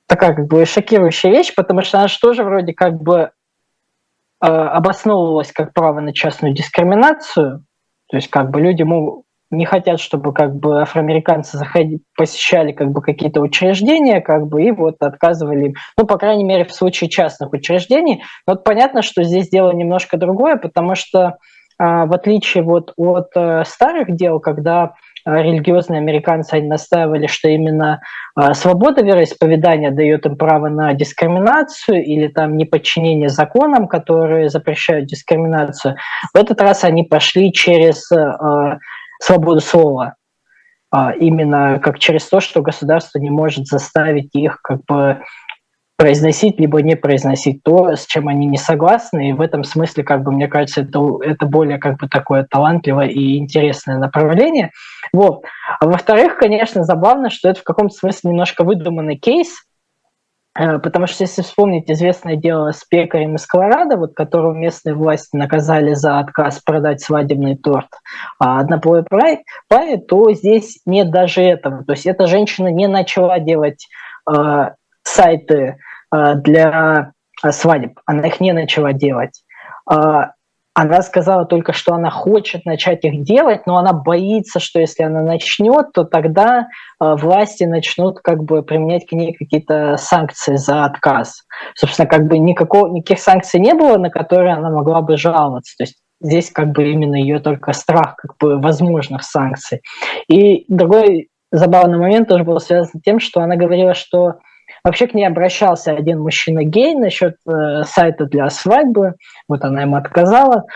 такая как бы шокирующая вещь, потому что она же тоже вроде как бы э, обосновывалась как право на частную дискриминацию, то есть как бы люди могут не хотят, чтобы как бы афроамериканцы заходи, посещали как бы какие-то учреждения, как бы и вот отказывали ну по крайней мере в случае частных учреждений. Вот понятно, что здесь дело немножко другое, потому что э, в отличие вот от э, старых дел, когда религиозные американцы они настаивали, что именно а, свобода вероисповедания дает им право на дискриминацию или там неподчинение законам, которые запрещают дискриминацию. В этот раз они пошли через а, свободу слова, именно как через то, что государство не может заставить их как бы произносить, либо не произносить то, с чем они не согласны. И в этом смысле, как бы, мне кажется, это, это более как бы такое талантливое и интересное направление. Вот. А во-вторых, конечно, забавно, что это в каком-то смысле немножко выдуманный кейс, э, Потому что если вспомнить известное дело с пекарем из Колорадо, вот, которого местные власти наказали за отказ продать свадебный торт а однополой паре, то здесь нет даже этого. То есть эта женщина не начала делать э, сайты э, для э, свадеб. Она их не начала делать. Э, она сказала только, что она хочет начать их делать, но она боится, что если она начнет, то тогда власти начнут как бы применять к ней какие-то санкции за отказ. Собственно, как бы никакого, никаких санкций не было, на которые она могла бы жаловаться. То есть здесь как бы именно ее только страх как бы возможных санкций. И другой забавный момент тоже был связан с тем, что она говорила, что Вообще к ней обращался один мужчина-гей насчет э, сайта для свадьбы. Вот она ему отказала.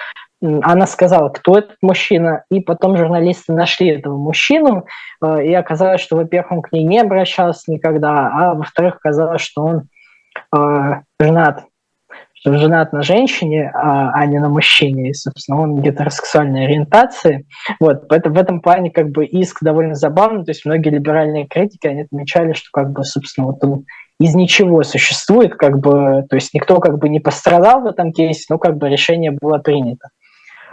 Она сказала, кто этот мужчина, и потом журналисты нашли этого мужчину, э, и оказалось, что, во-первых, он к ней не обращался никогда, а во-вторых, оказалось, что он э, женат что женат на женщине, а, а не на мужчине, и, собственно, он гетеросексуальной ориентации. Вот, поэтому в этом плане как бы иск довольно забавный, то есть многие либеральные критики, они отмечали, что как бы, собственно, вот он из ничего существует, как бы, то есть никто как бы не пострадал в этом кейсе, но как бы решение было принято.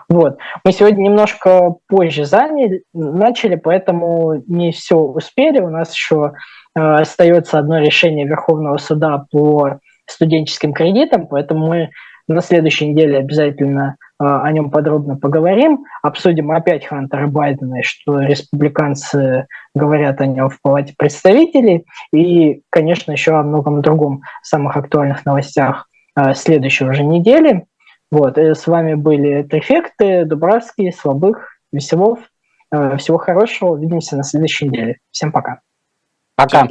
Вот. Мы сегодня немножко позже заняли, начали, поэтому не все успели. У нас еще э, остается одно решение Верховного суда по студенческим кредитам, поэтому мы на следующей неделе обязательно э, о нем подробно поговорим. Обсудим опять Хантера Байдена, что республиканцы говорят о нем в Палате представителей. И, конечно, еще о многом другом самых актуальных новостях э, следующего же недели. Вот, и с вами были Трефекты, Дубравский, Слабых, Веселов. Э, всего хорошего, увидимся на следующей неделе. Всем пока. Пока.